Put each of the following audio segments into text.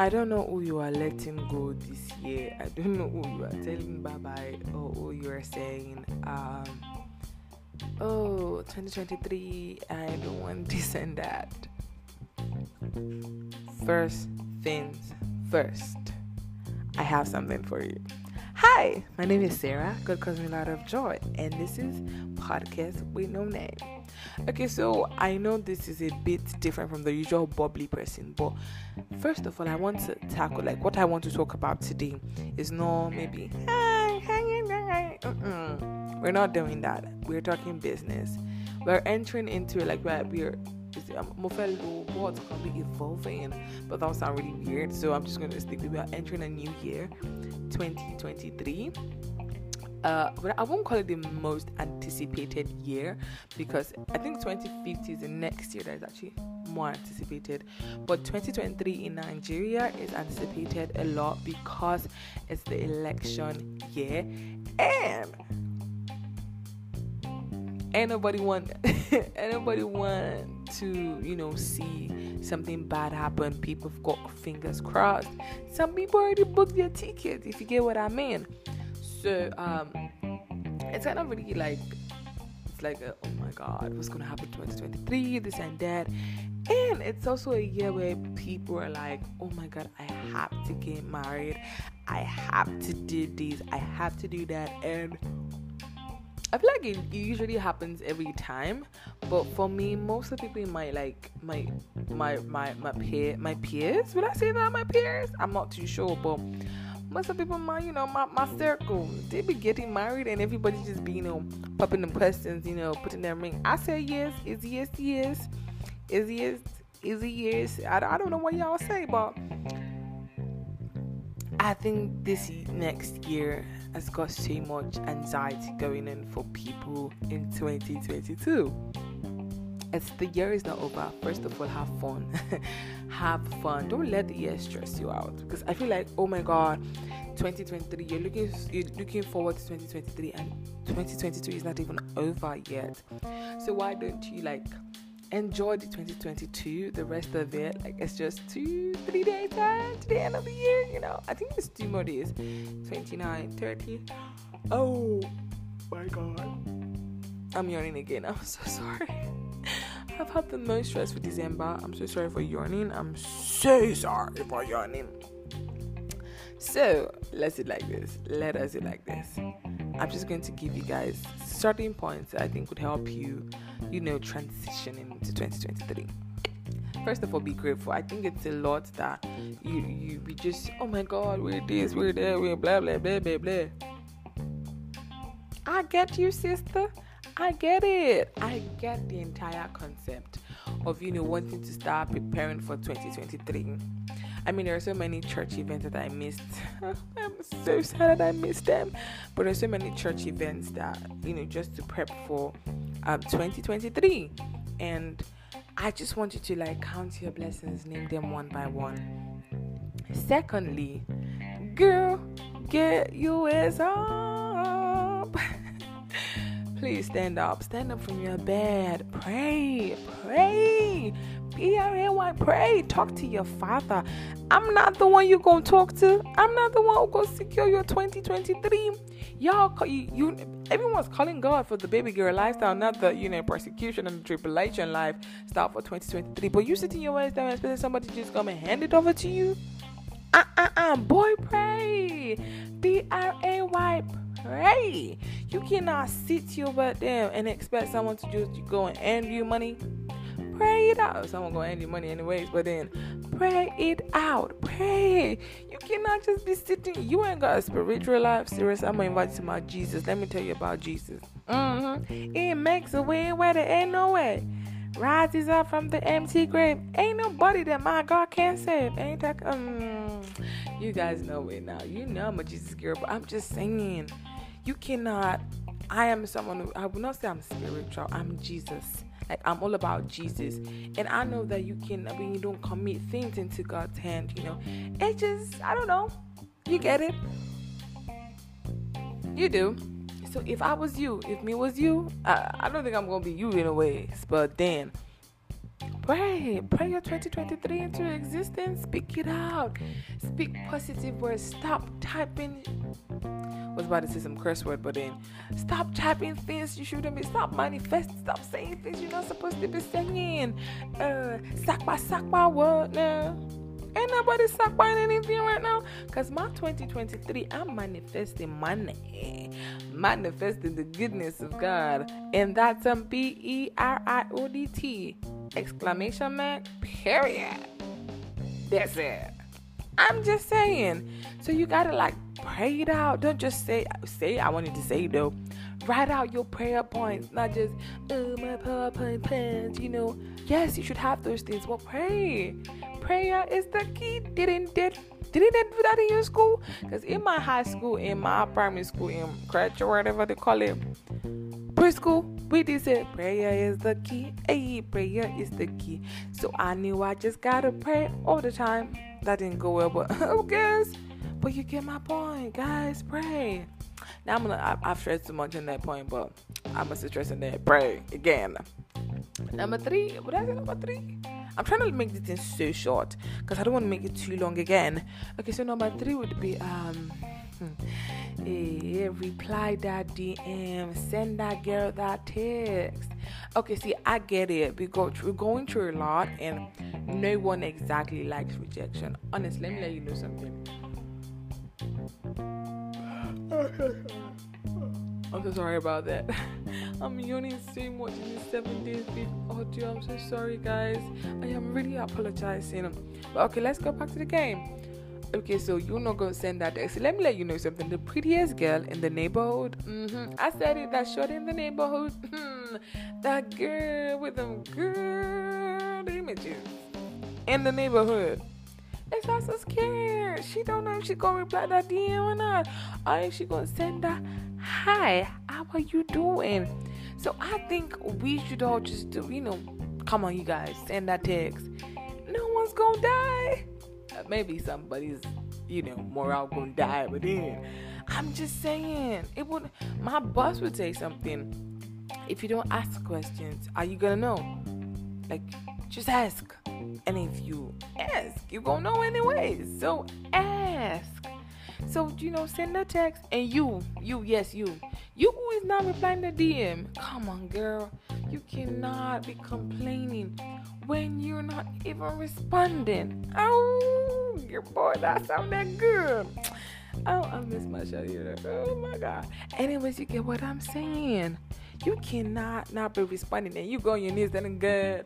I don't know who you are letting go this year. I don't know who you are telling bye bye or who you are saying, um, oh, 2023, I don't want this and that. First things first, I have something for you. Hi, my name is Sarah. God calls me a lot of joy, and this is podcast with no name. Okay, so I know this is a bit different from the usual bubbly person, but first of all, I want to tackle like what I want to talk about today is not maybe we're not doing that. We're talking business. We're entering into like where we're um, words can be evolving, but that would sound really weird. So I'm just going to stick we are entering a new year, 2023 uh, but I won't call it the most anticipated year because I think 2050 is the next year that is actually more anticipated. But 2023 in Nigeria is anticipated a lot because it's the election year and anybody want anybody want to you know see something bad happen people have got fingers crossed. Some people already booked their tickets if you get what i mean. So um, it's kind of really like it's like a, oh my god, what's gonna happen 2023, this and that. And it's also a year where people are like, oh my god, I have to get married, I have to do this, I have to do that, and I feel like it, usually happens every time, but for me, most of the people in my like my my my my peer my peers, would I say that my peers? I'm not too sure, but most of the people my you know my, my circle they be getting married and everybody just be you know popping them questions you know putting their ring i say yes is yes yes is yes is yes I, I don't know what y'all say but i think this next year has got so much anxiety going in for people in 2022 it's the year is not over. First of all, have fun. have fun. Don't let the year stress you out. Because I feel like, oh my god, 2023, you're looking you're looking forward to 2023 and 2022 is not even over yet. So why don't you like enjoy the 2022, the rest of it? Like it's just two, three days to the end of the year, you know. I think it's two more days. 29, 30. Oh my god. I'm yawning again. I'm so sorry. I've had the most stress for December. I'm so sorry for yawning. I'm so sorry for yawning. So let's it like this. Let us it like this. I'm just going to give you guys starting points that I think would help you, you know, transitioning into 2023. First of all, be grateful. I think it's a lot that you you be just, oh my God, we're this, we're there, we're blah blah blah blah blah. I get you, sister. I get it. I get the entire concept of you know wanting to start preparing for 2023. I mean, there are so many church events that I missed. I'm so sad that I missed them. But there's so many church events that you know just to prep for um, 2023, and I just want you to like count your blessings, name them one by one. Secondly, girl, get your ass up. Please stand up. Stand up from your bed. Pray. Pray. P-R-A-Y. Pray. Talk to your father. I'm not the one you're going to talk to. I'm not the one who's going to secure your 2023. Y'all, you, you, everyone's calling God for the baby girl lifestyle, not the, you know, persecution and the tribulation lifestyle for 2023. But you sitting your ass down and expecting somebody just come and hand it over to you? Uh-uh-uh. Boy, pray. P-R-A-Y pray. You cannot sit your butt down and expect someone to just go and hand you money. Pray it out. Someone gonna hand you money anyways, but then pray it out. Pray. You cannot just be sitting. You ain't got a spiritual life. Serious. I'm gonna invite you to my Jesus. Let me tell you about Jesus. Mm-hmm. It makes a way where there ain't no way rises up from the empty grave. Ain't nobody that my God can't save. Ain't that um you guys know it now. You know I'm a Jesus girl, but I'm just saying you cannot I am someone who I will not say I'm spiritual, I'm Jesus. Like I'm all about Jesus. And I know that you can when you don't commit things into God's hand, you know. It just I don't know. You get it? You do. So if I was you, if me was you, I, I don't think I'm gonna be you in a way. But then Pray. Pray your 2023 into existence. Speak it out. Speak positive words. Stop typing. I was about to say some curse word, but then stop typing things you shouldn't be. Stop manifesting. Stop saying things you're not supposed to be saying. Uh, sack my word now. Ain't nobody buying anything right now. Cause my 2023, I'm manifesting money. Manifesting the goodness of God. And that's um B-E-R-I-O-D-T. Exclamation mark. Period. That's it. I'm just saying. So you gotta like pray it out. Don't just say say I wanted to say though. Write out your prayer points, not just oh my PowerPoint plans, you know. Yes, you should have those things. Well pray prayer is the key. Didn't did didn't they do that in your school? Because in my high school, in my primary school, in crèche or whatever they call it, preschool, we did say prayer is the key. Hey, prayer is the key. So I knew I just gotta pray all the time. That didn't go well, but who cares? But you get my point, guys. Pray. Now I'm gonna. I, have stressed too much on that point, but I'm gonna stress on that. Pray again. Number three. What is? Number three. I'm trying to make this thing so short because I don't want to make it too long again. Okay, so number three would be um. Hmm, reply that DM, send that girl that text. Okay, see, I get it. We go through, we're going through a lot, and no one exactly likes rejection. Honestly, let me let you know something. I'm so sorry about that. I'm yawning so much in this seven days bit audio. I'm so sorry, guys. I am really apologizing. But okay, let's go back to the game. Okay, so you're not gonna send that text. Let me let you know something. The prettiest girl in the neighborhood. Mm-hmm. I said it. That short in the neighborhood. Hmm, that girl with them good images in the neighborhood. It's not so scared. She don't know if she gonna reply that DM or not. Or if she gonna send that hi, how are you doing? So I think we should all just do, you know, come on, you guys, send that text. No one's gonna die. Maybe somebody's, you know, morale gonna die, but then I'm just saying, it would. My boss would say something. If you don't ask questions, are you gonna know? Like, just ask. And if you ask, you gonna know anyway. So ask. So you know, send a text and you, you, yes, you, you who is not replying to DM. Come on, girl, you cannot be complaining when you're not even responding. Oh, your boy, that sounded good. Oh, I miss my show. Oh my god. Anyways, you get what I'm saying. You cannot not be responding and you go on your knees and good.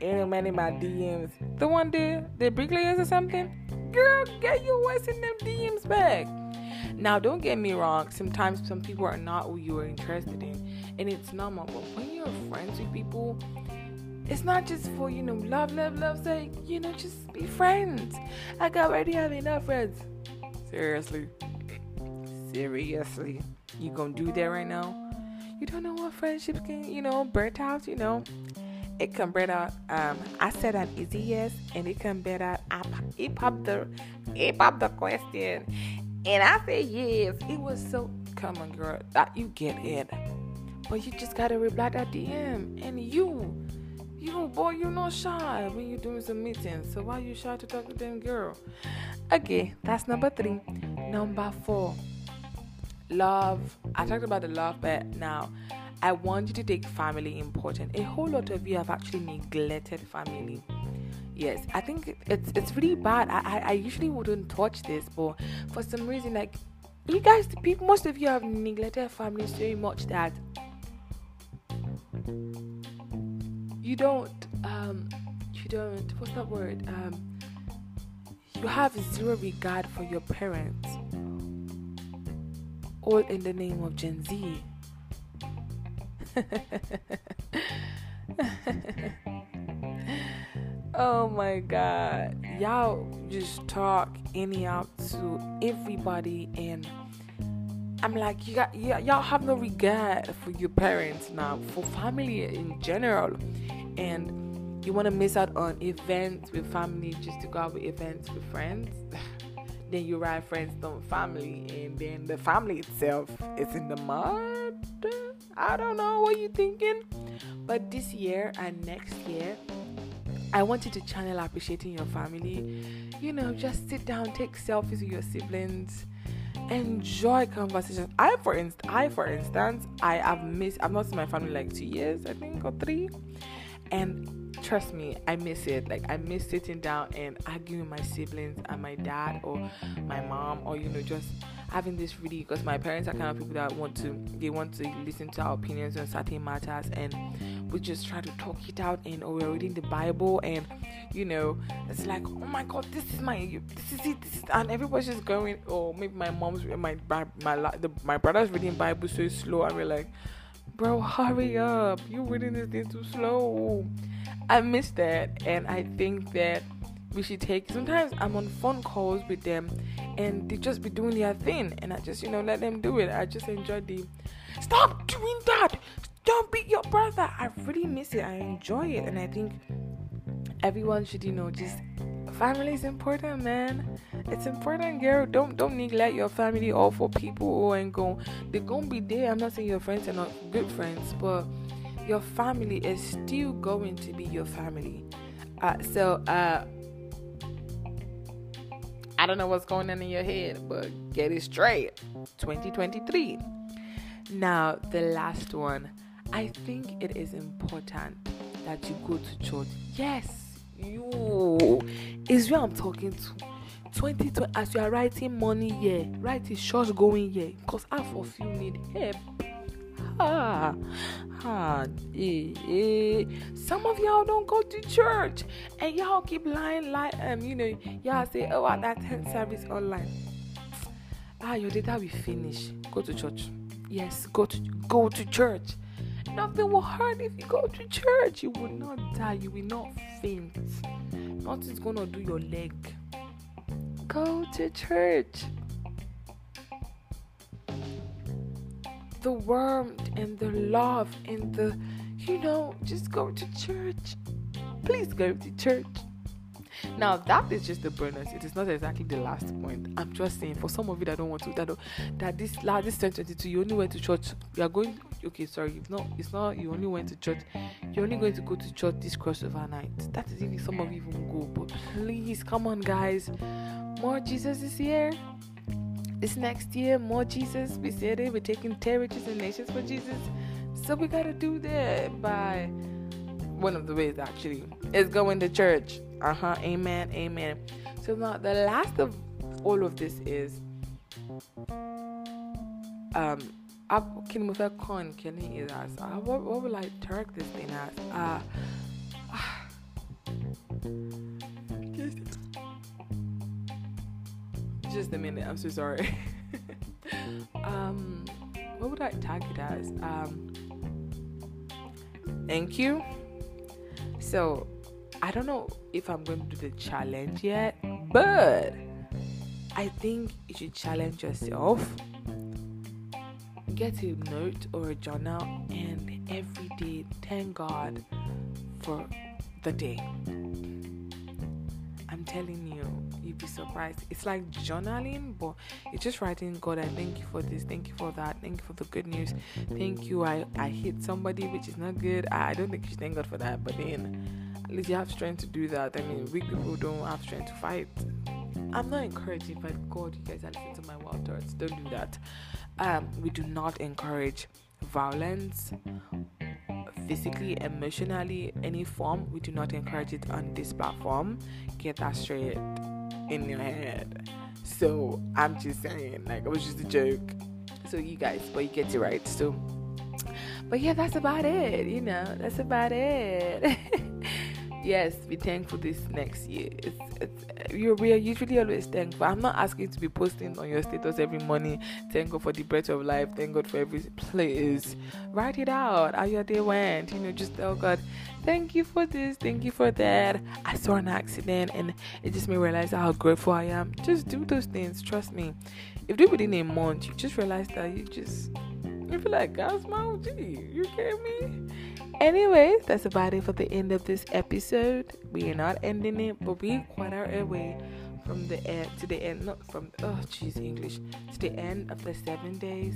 Any man in my DMs. The one there, the bricklayers or something girl, get your voice in them DMs back. Now, don't get me wrong. Sometimes some people are not who you are interested in, and it's normal. But when you're friends with people, it's not just for you know love, love, love sake. You know, just be friends. I got already have enough friends. Seriously, seriously, you gonna do that right now? You don't know what friendships can, you know, birth out. You know, it can better um I said an easy yes and it can better it popped the it popped the question and I said yes. It was so come on girl you get it. But you just gotta reply that DM and you you boy you're not shy when you're doing some meetings. So why you shy to talk to them girl? Okay, that's number three. Number four. Love. I talked about the love but now I want you to take family important. A whole lot of you have actually neglected family. Yes, I think it's it's really bad. I, I, usually wouldn't touch this, but for some reason, like you guys, people, most of you have neglected families so much that you don't um you don't what's that word? Um you have zero regard for your parents. All in the name of gen z oh my god. Y'all just talk anyhow to everybody and I'm like you got y- y'all have no regard for your parents now, for family in general. And you wanna miss out on events with family just to go out with events with friends. then you ride friends don't family and then the family itself is in the mud I don't know what you're thinking. But this year and next year, I want you to channel appreciating your family. You know, just sit down, take selfies with your siblings, enjoy conversations. I, for instance, I, for instance, I have missed. I've not seen my family like two years, I think, or three, and trust me, I miss it. Like I miss sitting down and arguing with my siblings and my dad or my mom, or you know, just having this really because my parents are kind of people that want to they want to listen to our opinions on certain matters and we just try to talk it out and or we're reading the bible and you know it's like oh my god this is my this is it this is, and everybody's just going or oh, maybe my mom's my my my, the, my brother's reading bible so slow and we're like bro hurry up you're reading this thing too slow. I miss that and i think that we should take sometimes i'm on phone calls with them and they just be doing their thing and i just you know let them do it. I just enjoy the stop doing that don't beat your brother. I really miss it. I enjoy it. And i think everyone should you know just family is important man. It's important girl. Don't don't neglect your family all for people ain't going they're gonna be there. I'm not saying your friends are not good friends but your family is still going to be your family. Uh, so uh I don't know what's going on in your head, but get it straight. 2023. Now, the last one. I think it is important that you go to church. Yes, you is where I'm talking to. 2020 as you are writing money here, write a church going here because half of you need help ah, ah, eh, eh. Some of y'all don't go to church and y'all keep lying, like um, you know, y'all say, oh, I that 10 service online. Ah, your data will finish. Go to church. Yes, go to go to church. Nothing will hurt if you go to church. You will not die. You will not faint. Nothing's gonna do your leg. Go to church. the warmth and the love and the, you know, just go to church. Please go to church. Now that is just the bonus. It is not exactly the last point. I'm just saying for some of you that don't want to that that this last this 2022 you only went to church. You are going okay, sorry, you've not it's not you only went to church. You're only going to go to church this crossover night. That is even some of you even go. But please come on guys. More Jesus is here. This next year, more Jesus. We said it. We're taking territories and nations for Jesus. So we gotta do that by one of the ways actually is going to church. Uh huh. Amen. Amen. So now the last of all of this is um can we con can he is as uh, what, what will I direct this thing as uh just a minute. I'm so sorry. um, what would I tag it as? Um, thank you. So, I don't know if I'm going to do the challenge yet, but I think you should challenge yourself. Get a note or a journal and every day thank God for the day. I'm telling you, you'd be surprised. It's like journaling, but it's just writing, God, I thank you for this, thank you for that, thank you for the good news, thank you. I, I hit somebody, which is not good. I, I don't think you should thank God for that, but then at least you have strength to do that. I mean, weak people don't have strength to fight. I'm not encouraging, but God, you guys are listening to my wild thoughts. Don't do that. Um, we do not encourage violence physically, emotionally, any form. We do not encourage it on this platform. Get that straight in your head. So I'm just saying, like it was just a joke. So you guys, but you get it right. So, but yeah, that's about it. You know, that's about it. yes, be thankful this next year. It's, it's uh, you're, we are usually always thankful. I'm not asking to be posting on your status every morning. Thank God for the breath of life. Thank God for every place. Write it out how your day went. You know, just tell God, thank you for this, thank you for that. I saw an accident and it just made me realize how grateful I am. Just do those things. Trust me. If do within a month, you just realize that you just you feel like God's my Gee, You kidding me? Anyways, that's about it for the end of this episode. We are not ending it, but we are quite our way from the end to the end, not from oh jeez English to the end of the seven days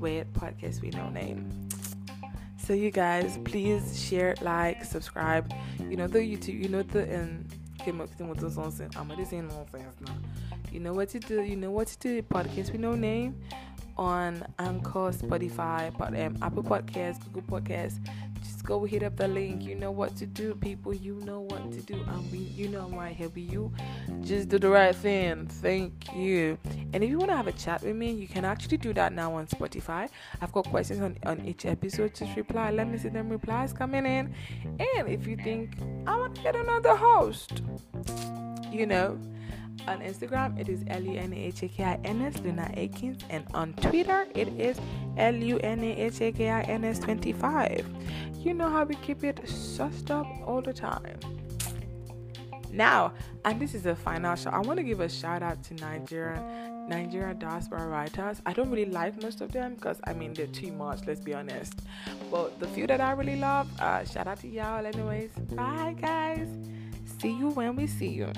with podcast we no name. So you guys, please share, like, subscribe. You know the YouTube. You know the um. I'm already saying nonsense now. You know what to do. You know what to do. Podcast with no name on Anchor, Spotify, but um, Apple Podcasts, Google Podcasts. Go hit up the link. You know what to do, people. You know what to do. And we, you know I'm right here with you. Just do the right thing. Thank you. And if you want to have a chat with me, you can actually do that now on Spotify. I've got questions on, on each episode. Just reply. Let me see them replies coming in. And if you think I want to get another host, you know on Instagram, it is L U N A H A K I N S, Luna Akins. And on Twitter, it is L U N A H A K I N S 25. You know how we keep it sussed up all the time. Now, and this is the final show. I want to give a shout out to Nigerian Nigerian diaspora writers. I don't really like most of them because I mean they're too much. Let's be honest. But the few that I really love, uh, shout out to y'all. Anyways, bye guys. See you when we see you.